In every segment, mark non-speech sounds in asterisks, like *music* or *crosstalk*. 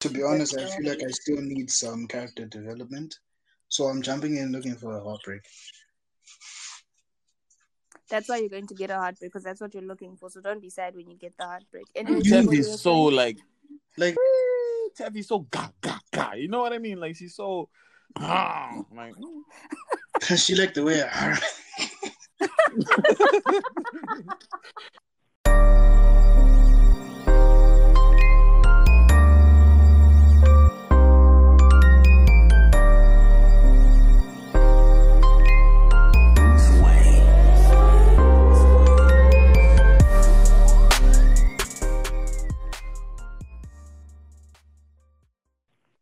To be honest, I feel like I still need some character development. So I'm jumping in looking for a heartbreak. That's why you're going to get a heartbreak because that's what you're looking for. So don't be sad when you get the heartbreak. And Taffy's so like, Like Taffy's so ga ga ga. You know what I mean? Like she's so. Ah, like, *laughs* *laughs* she liked the way I *laughs*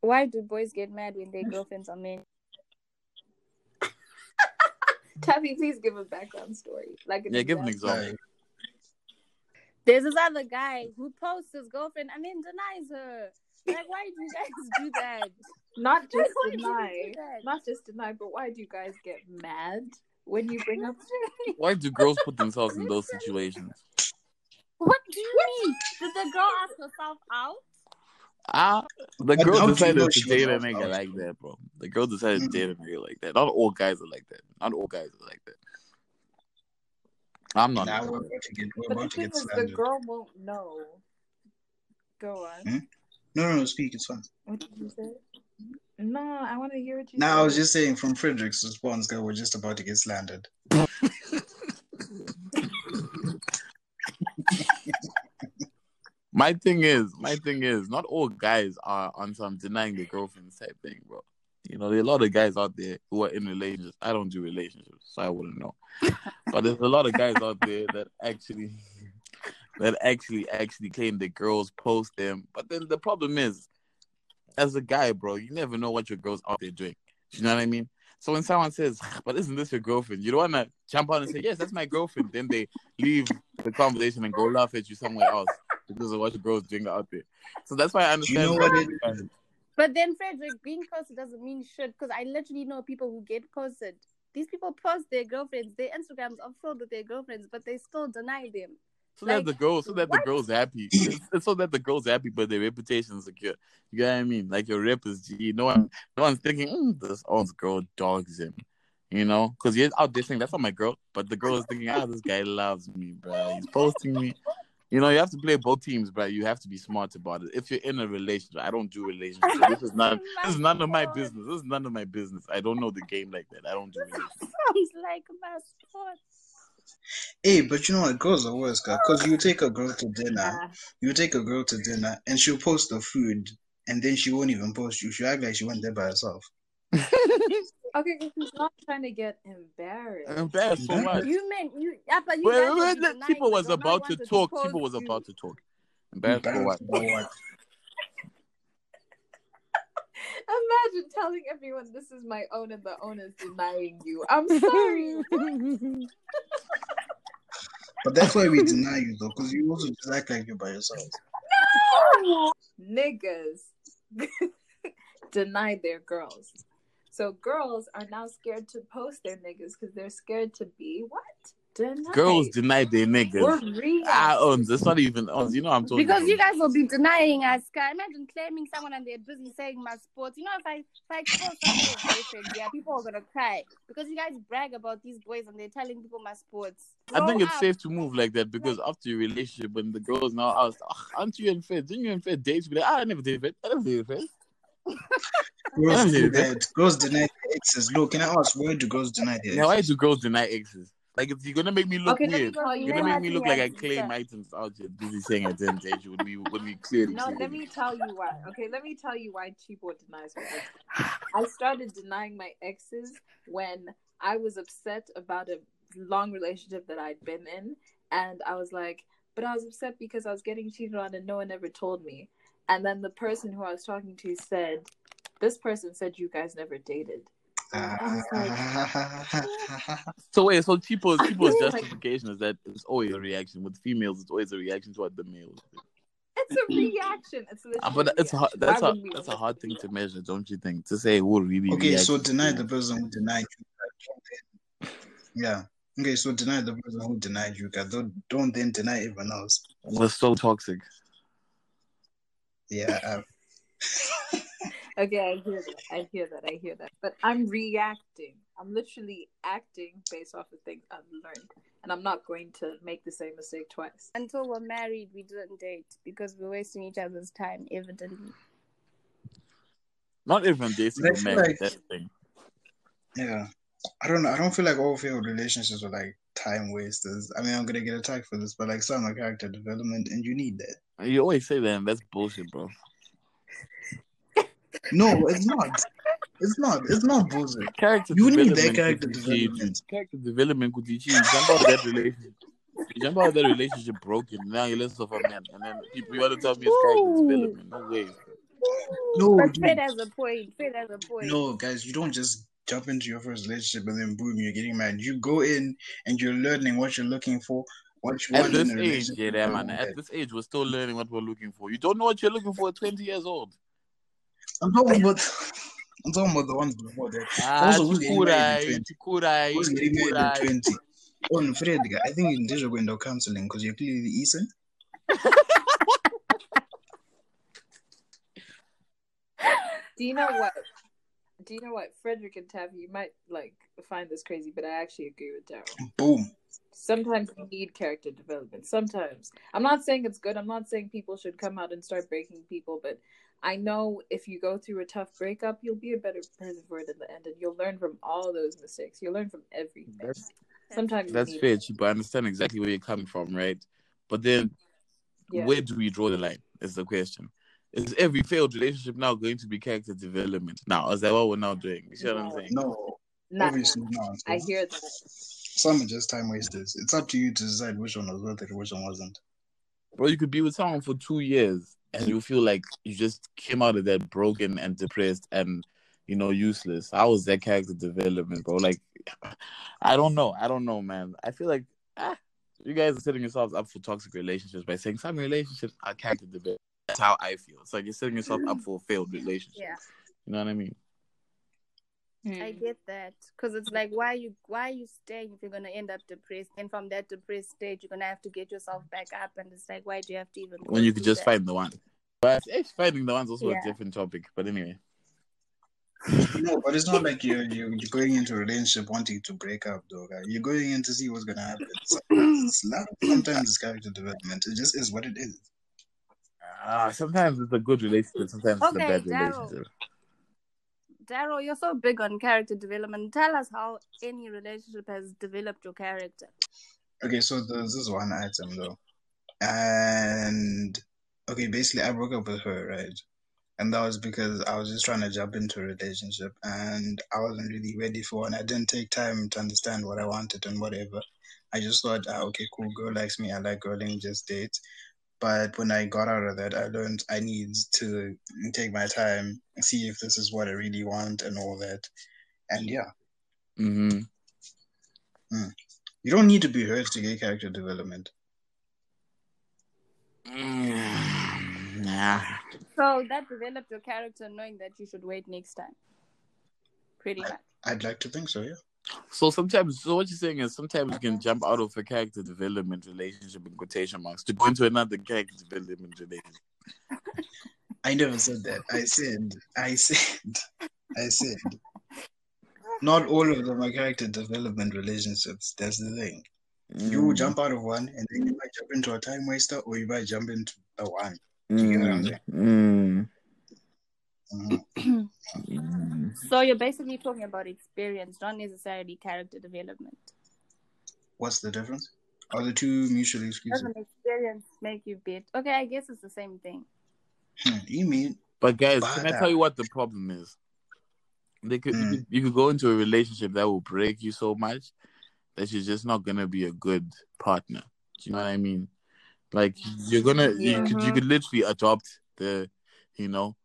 Why do boys get mad when their girlfriends are men? *laughs* Taffy, please give a background story. Like an yeah, give an example. example. There's this other guy who posts his girlfriend and then denies her. Like, why do you guys do that? *laughs* Not just why do you deny, do that? not just deny, but why do you guys get mad when you bring up? *laughs* Why do girls put themselves in those situations? What do you mean? Did the girl ask herself out? Ah, the girl how do you decided to date a off nigga like that, bro. The girl decided to Mhm. date a nigga like that. Not all guys are like that. Not all guys are like that. I'm not. Now we're about to get we're But the about to get is, the girl won't know. Go on. Hmm? No, no, no, speak, it's fine. What did you say? No, I want to hear what you. Now I was just saying from Frederick's response, girl, we're just about to get slandered. *laughs* My thing is, my thing is, not all guys are on some denying their girlfriends type thing, bro. You know, there are a lot of guys out there who are in relationships. I don't do relationships, so I wouldn't know. *laughs* but there's a lot of guys out there that actually, *laughs* that actually, actually claim that girls post them. But then the problem is, as a guy, bro, you never know what your girl's out there doing. Do you know what I mean? So when someone says, ah, "But isn't this your girlfriend?" You don't want to jump on and say, "Yes, that's my girlfriend." Then they leave the conversation and go laugh at you somewhere else because of what your girl's doing out there. So that's why I Do you understand. know what it But then Frederick being posted doesn't mean shit because I literally know people who get posted. These people post their girlfriends, their Instagrams are filled with their girlfriends, but they still deny them. so like, that the girl, so that the girl's happy. It's, it's so that the girl's happy, but their reputation is secure. You get what I mean? Like your rep is G. No one, no one's thinking mm, this old girl dogs him. You know, because you're out there saying that's not my girl, but the girl is thinking, ah, this guy loves me, bro. He's posting me. You know, you have to play both teams, but you have to be smart about it. If you're in a relationship, I don't do *laughs* relationships. This is not. This is none of my business. This is none of my business. I don't know the game like that. I don't do relationships. Sounds like my sport. Hey, but you know what? Girls are worse, because you take a girl to *laughs* dinner, Yeah. you take a girl to dinner, and she'll post the food, and then she won't even post you. She'll act like she went there by herself. *laughs* Okay, 'cause he's not trying to get embarrassed. Embarrassed for what? You meant you, yeah, but you Wait, guys wait, wait, people it, was but about to talk. post People was you. about to talk. Embarrassed for what? Embarrassed what? *laughs* Imagine telling everyone this is my own and the owner's denying you. I'm sorry. *laughs* But that's why we deny you, though, because you also just act like you're by yourself. No, niggas *laughs* deny their girls. So girls are now scared to post their niggas because they're scared to be what? Denied. Girls deny their Or niggas. react. Ah, Ons, it's not even Ons. You know I'm talking Because about. you guys will be denying us. guy. Imagine claiming someone and they're busy saying my sports. You know, if I if I expose boyfriend, yeah, people are gonna cry because you guys brag about these boys and they're telling people my sports. I think Grow it's up. safe to move like that because after your relationship, when the girls now ask, "Ah, aren't you in Fed? Didn't you in Fed date? Be like, ah, I never did Fed. I never did Fed. Girls Yeah. do that. Girls deny exes. Look, can I ask, why do girls deny their Now, why exes? do girls deny exes? Like, if you're gonna make me look Okay, weird. tell you You're gonna make me look like I Yeah. claim items out here, busy saying I didn't date you when we when we clearly. No, said let me tell you why. Okay, let me tell you why Chibo denies her exes. I started denying my exes when I was upset about a long relationship that I'd been in, and I was like, but I was upset because I was getting cheated on and no one ever told me. And then the person who I was talking to said, this person said you guys never dated. I was like, *laughs* So wait, so *laughs* people's Chipo's Like- justification is that it's always a reaction with females. It's always a reaction to what the males. do. it's a reaction. It's a Ah, but legit it's a, hard- that's Why a that's a hard thing to measure, don't you think? To say who really. okay, so deny the person who denied you. Yeah. Okay, so deny the person who denied you, guys. Don't, don't then deny everyone else. was so toxic. Yeah. uh, *laughs* Okay, I hear that. I hear that. I hear that. But I'm reacting. I'm literally acting based off of things I've learned. And I'm not going to make the same mistake twice. Until we're married, we didn't date because we're wasting each other's time, evidently. Not even dating I or feel married. like- That's the thing. Yeah. I don't know. I don't feel like all failed relationships are like time wasters. I mean, I'm gonna get attacked for this, but like some are character development, and you need that. You always say that, and that's bullshit, bro. No, it's not. It's not. It's not bullshit. Character You need development. that character could teach you- development. Character development could teach you. You jump out of that relationship. You jump out of that relationship broken. Now you're less of a man, and then people you want to tell me it's character Ooh. development. No way. No, But dude. Fred has a point. Fred has a point. No, guys, you don't just jump into your first relationship and then boom, you're getting married. You go in and you're learning what you're looking for, what you At want this in a age, relationship. yeah, that man. that. At this age, we're still learning what we're looking for. You don't know what you're looking for at 20 years old. I'm talking about. I'm talking about the ones before that. Ah, Also, who's getting married chikurai, at 20? chikurai, Who's getting married at chikurai. 20? On Fred, I think you should go into counseling because you're clearly Eason. *laughs* Do you know what? Do you know what? Frederick and Taffy, you might like find this crazy, but I actually agree with Daryl. Boom. Sometimes you need character development. Sometimes. I'm not saying it's good. I'm not saying people should come out and start breaking people, but I know if you go through a tough breakup, you'll be a better person for it in the end, and you'll learn from all those mistakes. You'll learn from everything. That's Sometimes that's fair. Chico. I understand exactly where you're coming from, right? But then, Yeah. where do we draw the line? Is the question. Is every failed relationship now going to be character development? Now, is that what we're now doing? You see what I'm saying? No, Not, obviously not. I hear that. Some are just time wasters. It's up to you to decide which one was worth it and which one wasn't. Bro, you could be with someone for two years and you feel like you just came out of that broken and depressed and you know useless. How was that character development, bro? Like, I don't know. I don't know, man. I feel like ah, you guys are setting yourselves up for toxic relationships by saying some relationships are character development. That's how I feel. It's like you're setting yourself up for a failed relationship. Yeah, You know what I mean? I get that. Because it's like, why you why you staying if you're gonna end up depressed? And from that depressed stage, you're gonna have to get yourself back up. And it's like, why do you have to even? When you could just that? find the one. But eh, finding the one's also Yeah. a different topic. But anyway. No, but it's not like you're, you're *laughs* you're going into a relationship wanting to break up, though. Guy. You're going in to see what's gonna happen. So, *laughs* it's not, sometimes it's character development. It just is what it is. Ah, sometimes it's a good relationship, sometimes it's a bad Daryl. relationship. Daryl, you're so big on character development. Tell us how any relationship has developed your character. Okay, so there's this is one item though, and okay, basically I broke up with her, right? And that was because I was just trying to jump into a relationship, and I wasn't really ready for, it, and I didn't take time to understand what I wanted and whatever. I just thought, ah, okay, cool, girl likes me, I like girl, let me just date. But when I got out of that, I learned I need to take my time, see if this is what I really want, and all that. And yeah, Mm-hmm. you don't need to be hurt to get character development. Mm, nah. So that developed your character, knowing that you should wait next time. Pretty much. I'd like to think so, yeah. So sometimes, so what you're saying is sometimes you can jump out of a character development relationship in quotation marks to go into another character development relationship. I never said that. I said, I said, I said, not all of them are character development relationships. That's the thing. You will Mm, jump out of one, and then you might jump into a time waster, or you might jump into a one. you get what I'm saying? mm. Mm. So you're basically talking about experience, not necessarily character development. What's the difference? Are the two mutually exclusive? Doesn't experience make you bit? Okay, I guess it's the same thing. Hmm, you mean But guys, can I tell you what the problem is? They could, you Mm. could you could go into a relationship that will break you so much that you're just not gonna be a good partner. Do you know what I mean? Like you're gonna Yeah. you could you could literally adopt the you know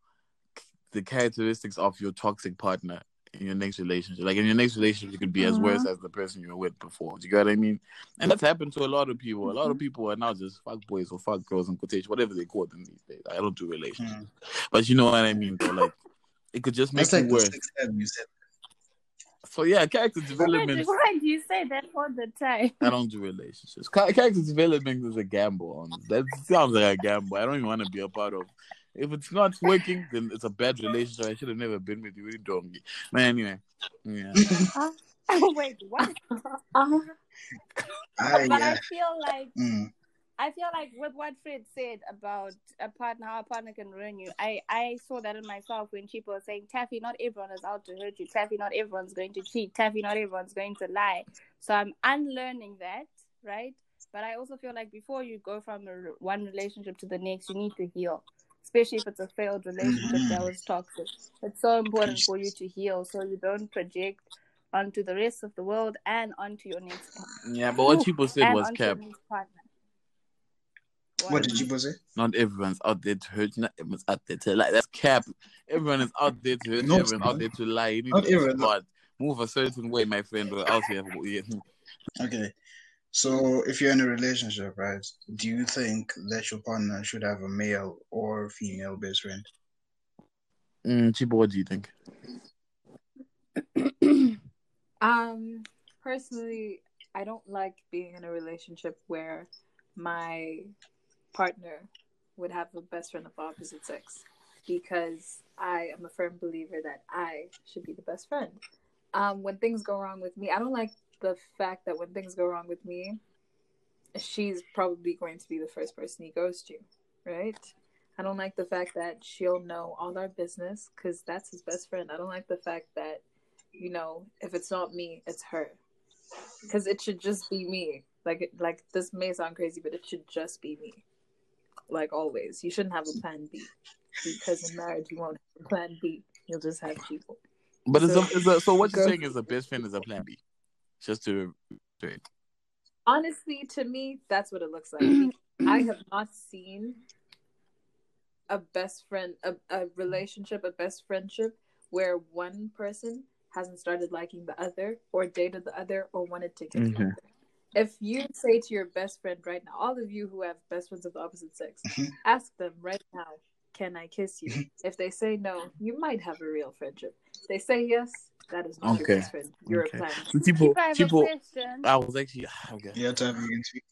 the characteristics of your toxic partner in your next relationship. Like in your next relationship, you could be as worse as the person you were with before. Do you get what I mean? And that's happened to a lot of people. A lot of people are now just fuck boys or fuck girls in quotation, whatever they call them these days. I don't do relationships, Hmm. but you know what I mean, though. Like it could just make that's like you the worse. sixth you said. So yeah, character *laughs* development. do, why do you say that all the time? I don't do relationships. Character development is a gamble. On that sounds like a gamble. I don't even want to be a part of If it's not working, then it's a bad relationship. I should have never been with you. You donkey. But anyway, yeah. *laughs* Wait, what? Uh-huh. I, but I feel like Mm. I feel like with what Fred said about a partner, how a partner can ruin you. I I saw that in myself when people were saying, "Taffy, not everyone is out to hurt you. Taffy, not everyone's going to cheat. Taffy, not everyone's going to lie." So I'm unlearning that, right? But I also feel like before you go from a, one relationship to the next, you need to heal, especially if it's a failed relationship mm-hmm. that was toxic. It's so important for you to heal so you don't project onto the rest of the world and onto your next partner. Yeah, but what people said was onto your cap. next. What did you say? Not everyone's out there to hurt you. Not everyone's out there to lie. That's cap. Everyone is out there to hurt. No, Everyone's out there to lie. You need Not to everyone. smart. Move a certain way, my friend, or else you have. Yeah. Okay. So if you're in a relationship, right, do you think that your partner should have a male or female best friend? Mm, Chibo, what do you think? *clears throat* Um, personally, I don't like being in a relationship where my partner would have a best friend of the opposite sex because I am a firm believer that I should be the best friend. Um, when things go wrong with me, I don't like the fact that when things go wrong with me, she's probably going to be the first person he goes to, right? I don't like the fact that she'll know all our business because that's his best friend. I don't like the fact that you know, if it's not me, it's her. Because it should just be me. Like, like this may sound crazy, but it should just be me. Like always, you shouldn't have a plan B. Because in marriage, you won't have a plan B. You'll just have people. But So- a, it's a, so what you're saying is a best friend is a plan B. Just to straight. Honestly, to me, that's what it looks like. *clears throat* I have not seen a best friend, a, a relationship, a best friendship where one person hasn't started liking the other or dated the other or wanted to get the Okay. other. If you say to your best friend right now, all of you who have best friends of the opposite sex, Mhm. ask them right now, can I kiss you? If they say no, you might have a real friendship. If they say yes, that is not Okay. your best friend. You're Okay. a plan. So Chibo, Chibo, I have a Chibo, question. Was actually *sighs* okay. Yeah, Taffy, you can speak.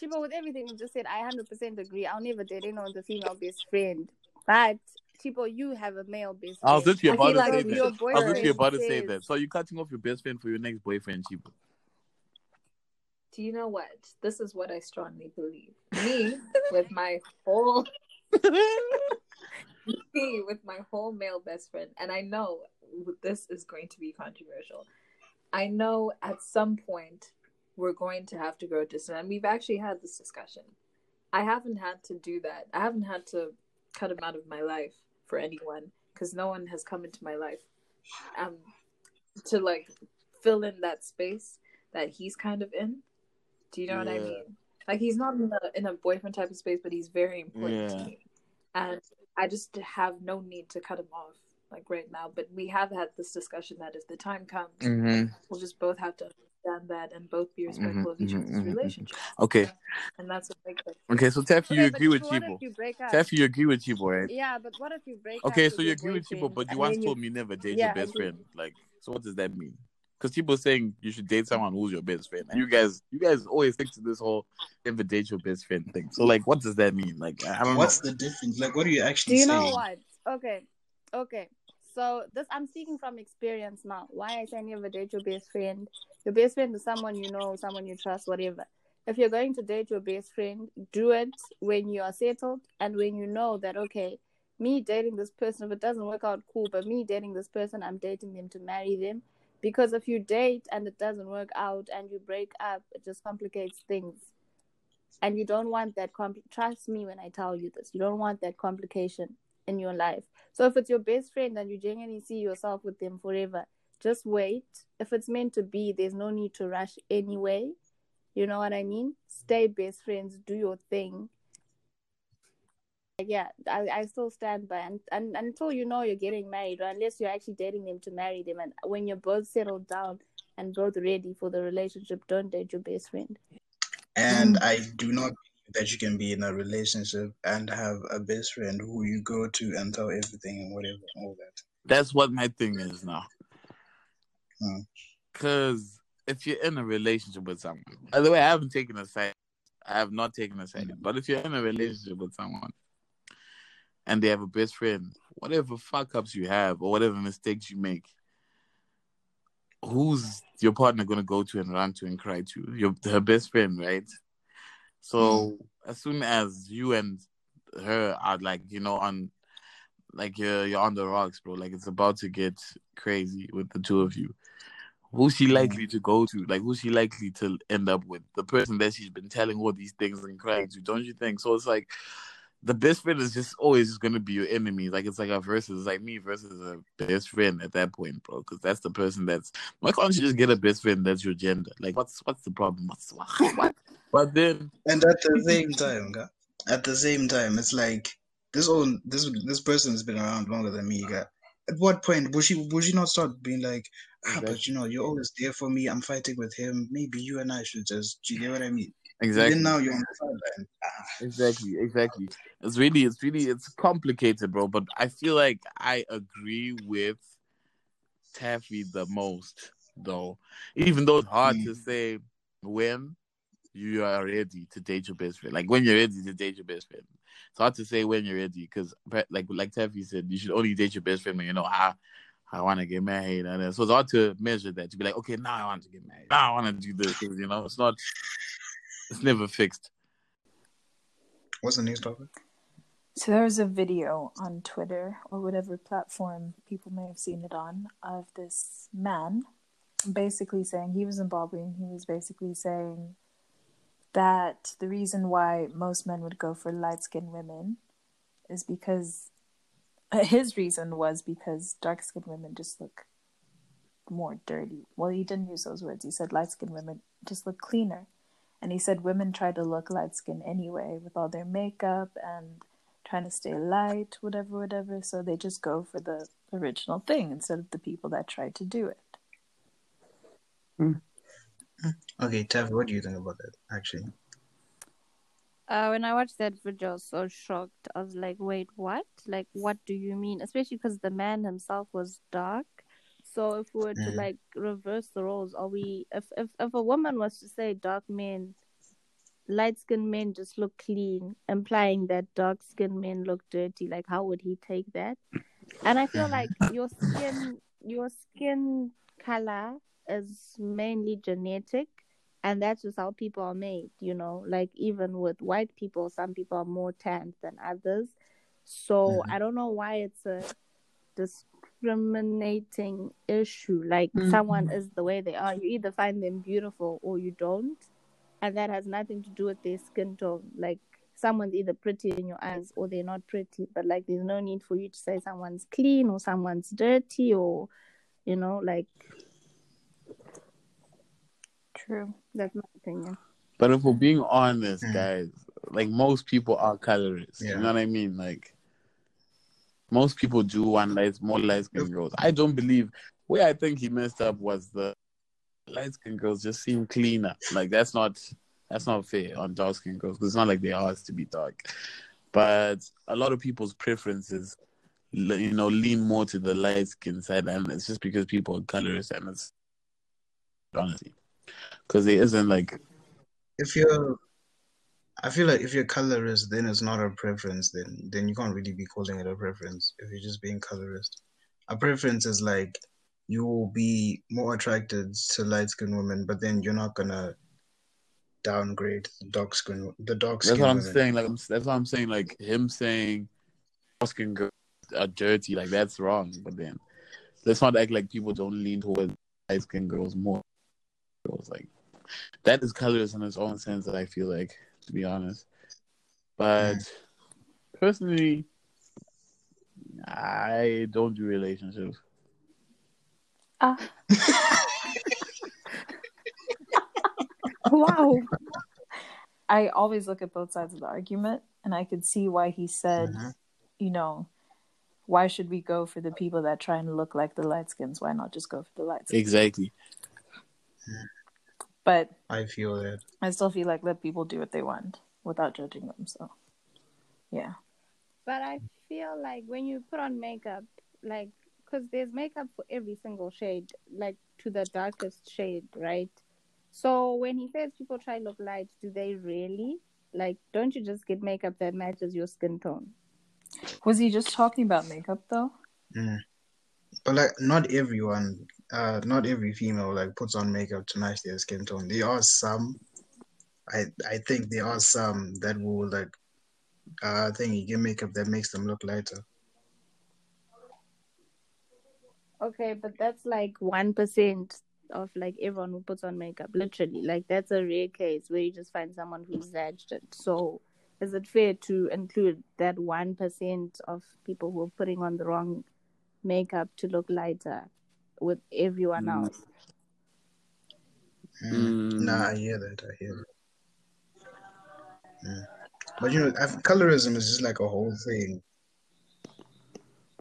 Chibo, with everything you just said, I 100% agree. I'll never date anyone with a female best friend. But, Chibo, you have a male best friend. I was literally I about feel to like say that. I was literally boyfriend about to say that. So you're cutting off your best friend for your next boyfriend, Chibo. Do you know what? This is what I strongly believe. Me, with my whole *laughs* me with my whole male best friend, and I know this is going to be controversial. I know at some point we're going to have to grow distant, and we've actually had this discussion. I haven't had to do that. I haven't had to cut him out of my life for anyone because no one has come into my life um to like fill in that space that he's kind of in. Do you know what I mean? Like he's not in a in a boyfriend type of space, but he's very important Yeah. to me, and I just have no need to cut him off like right now. But we have had this discussion that if the time comes, Mm-hmm. we'll just both have to understand that and both be respectful of each mhm, other's mhm, mhm. relationship, Okay. and that's what makes it. Okay. So Taffy, you Okay, agree with Chibo, if you? Agree with Chibo, right? Yeah, but what if you break Okay, so you agree with Chibo, but you once told me never date Yeah, your best friend. Like, so what does that mean? Because people saying you should date someone who's your best friend, and you guys, you guys always stick to this whole never date your best friend thing. So, like, what does that mean? Like, I don't What's know. the difference? Like, what are you actually? Do actually you saying? know what? Okay, okay. So this I'm speaking from experience now. Why I say never date your best friend. Your best friend is someone you know, someone you trust, whatever. If you're going to date your best friend, do it when you are settled and when you know that okay, me dating this person, if it doesn't work out, cool. But me dating this person, I'm dating them to marry them. Because if you date and it doesn't work out and you break up, it just complicates things. And you don't want that. Compl- Trust me when I tell you this. You don't want that complication in your life. So if it's your best friend and you genuinely see yourself with them forever, just wait. If it's meant to be, there's no need to rush anyway. You know what I mean? Stay best friends, do your thing. Yeah, I, I still stand by and, and until you know you're getting married, or unless you're actually dating them to marry them, and when you're both settled down and both ready for the relationship, don't date your best friend. And. I do not believe that you can be in a relationship and have a best friend who you go to and tell everything and whatever, all that. That's what my thing is now. Hmm. Because if you're in a relationship with someone, by the way, I haven't taken a side. I have not taken a side. But if you're in a relationship with someone, and they have a best friend, whatever fuck ups you have or whatever mistakes you make, who's your partner gonna go to and run to and cry to? Your her best friend, right? So mm. as soon as you and her are like, you know, on like you're you're on the rocks, bro. Like it's about to get crazy with the two of you. Who's she likely to go to? Like who's she likely to end up with? The person that she's been telling all these things and crying to, don't you think? So it's like the best friend is just always just gonna be your enemy. Like it's like a versus, it's like me versus a best friend at that point, bro. Because that's the person that's. Why can't you just get a best friend that's your gender? Like what's what's the problem? What's what? *laughs* But then, and at the same time, at the same time, it's like this old this this person has been around longer than me. Guy. At what point would she would she not start being like, ah, exactly. but you know, you're always there for me. I'm fighting with him. Maybe you and I should just. Do you get what I mean? Exactly. Then now you're on the sideline. Ah. Exactly, exactly. It's really, it's really, it's complicated, bro. But I feel like I agree with Taffy the most, though. Even though it's hard mm. to say when you are ready to date your best friend. Like when you're ready to date your best friend. It's hard to say when you're ready because, like, like Taffy said, you should only date your best friend when you know how. I want to get married, and so it's hard to measure that. To be like, okay, now I want to get married. Now I want to do this. You know, it's not it's never fixed. What's the news topic? So there was a video on Twitter or whatever platform people may have seen it on of this man basically saying he was Zimbabwean. He was basically saying that the reason why most men would go for light skinned women is because *laughs* his reason was because dark skinned women just look more dirty. Well, he didn't use those words. He said light skinned women just look cleaner. And he said women try to look light skinned anyway with all their makeup and trying to stay light, whatever, whatever. So they just go for the original thing instead of the people that try to do it. Mm. Okay, Tav, what do you think about that, actually? Uh, when I watched that video, I was so shocked. I was like, wait, what? Like, what do you mean? Especially because the man himself was dark. So if we were to mm. like reverse the roles, are we if if if a woman was to say dark men, light skinned men just look clean, implying that dark skinned men look dirty, like how would he take that? And I feel like your skin your skin color is mainly genetic and that's just how people are made, you know. Like even with white people, some people are more tanned than others. So mm-hmm. I don't know why it's a discriminating issue. Like mm-hmm. someone is the way they are. You either find them beautiful or you don't. And that has nothing to do with their skin tone. Like someone's either pretty in your eyes or they're not pretty. But like there's no need for you to say someone's clean or someone's dirty or you know, like True. That's my opinion. But if we're being honest, mm. guys, like most people are colorist. Yeah. You know what I mean? Like most people do want light, more light skinned girls. I don't believe. Where I think he messed up was the light skinned girls just seem cleaner. Like that's not that's not fair on dark skinned girls. Because it's not like they're ours to be dark, but a lot of people's preferences, you know, lean more to the light skin side, and it's just because people are colorist, and it's honestly because it isn't like if you're I feel like if you're colorist, then it's not a preference. Then then you can't really be calling it a preference if you're just being colorist. A preference is like you will be more attracted to light skinned women, but then you're not gonna downgrade the dark skin the dark skin. That's what I'm women. saying. Like that's what I'm saying. Like him saying dark skin girls are dirty. Like that's wrong. But then let's not act like people don't lean towards light skinned girls more. Girls like that is colorist in its own sense that I feel like to be honest. But mm. personally, I don't do relationships. Ah. wow. I always look at both sides of the argument, and I could see why he said, mm-hmm. you know, why should we go for the people that try and look like the light skins? Why not just go for the light skins? Exactly. But I feel that. I still feel like let people do what they want without judging them. So, yeah. But I feel like when you put on makeup, like, because there's makeup for every single shade, like to the darkest shade, right? So when he says people try to look light, do they really? Like, don't you just get makeup that matches your skin tone? Was he just talking about makeup though? Mm. But like, not everyone, uh, not every female like puts on makeup to match their skin tone. There are some. I I think there are some that will like, uh, think you get makeup that makes them look lighter. Okay, but that's like one percent of like everyone who puts on makeup. Literally, like that's a rare case where you just find someone who's zaged it. So, is it fair to include that one percent of people who are putting on the wrong makeup to look lighter with everyone Mm. else? Mm. Mm. Nah, I hear that. I hear that. Mm. But you know, I- colorism is just like a whole thing.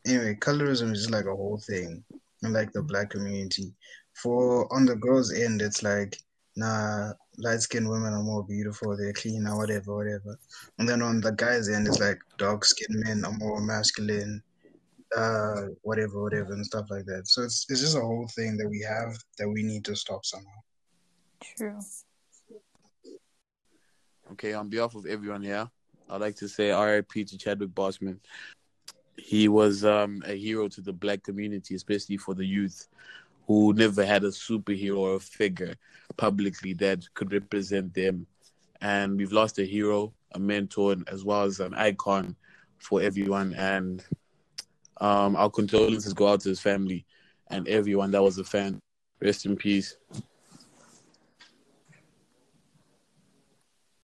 Anyway, colorism is just like a whole thing in like the black community. For on the girls' end, it's like, nah, light skinned women are more beautiful, they're cleaner, whatever, whatever. And then on the guys' end, it's like dark skinned men are more masculine, uh, whatever, whatever, and stuff like that. So it's it's just a whole thing that we have that we need to stop somehow. True. Okay, on behalf of everyone here, I'd like to say RIP to Chadwick Boseman. He was um, a hero to the black community, especially for the youth who never had a superhero or a figure publicly that could represent them. And we've lost a hero, a mentor, as well as an icon for everyone. And um, our condolences go out to his family and everyone that was a fan. Rest in peace.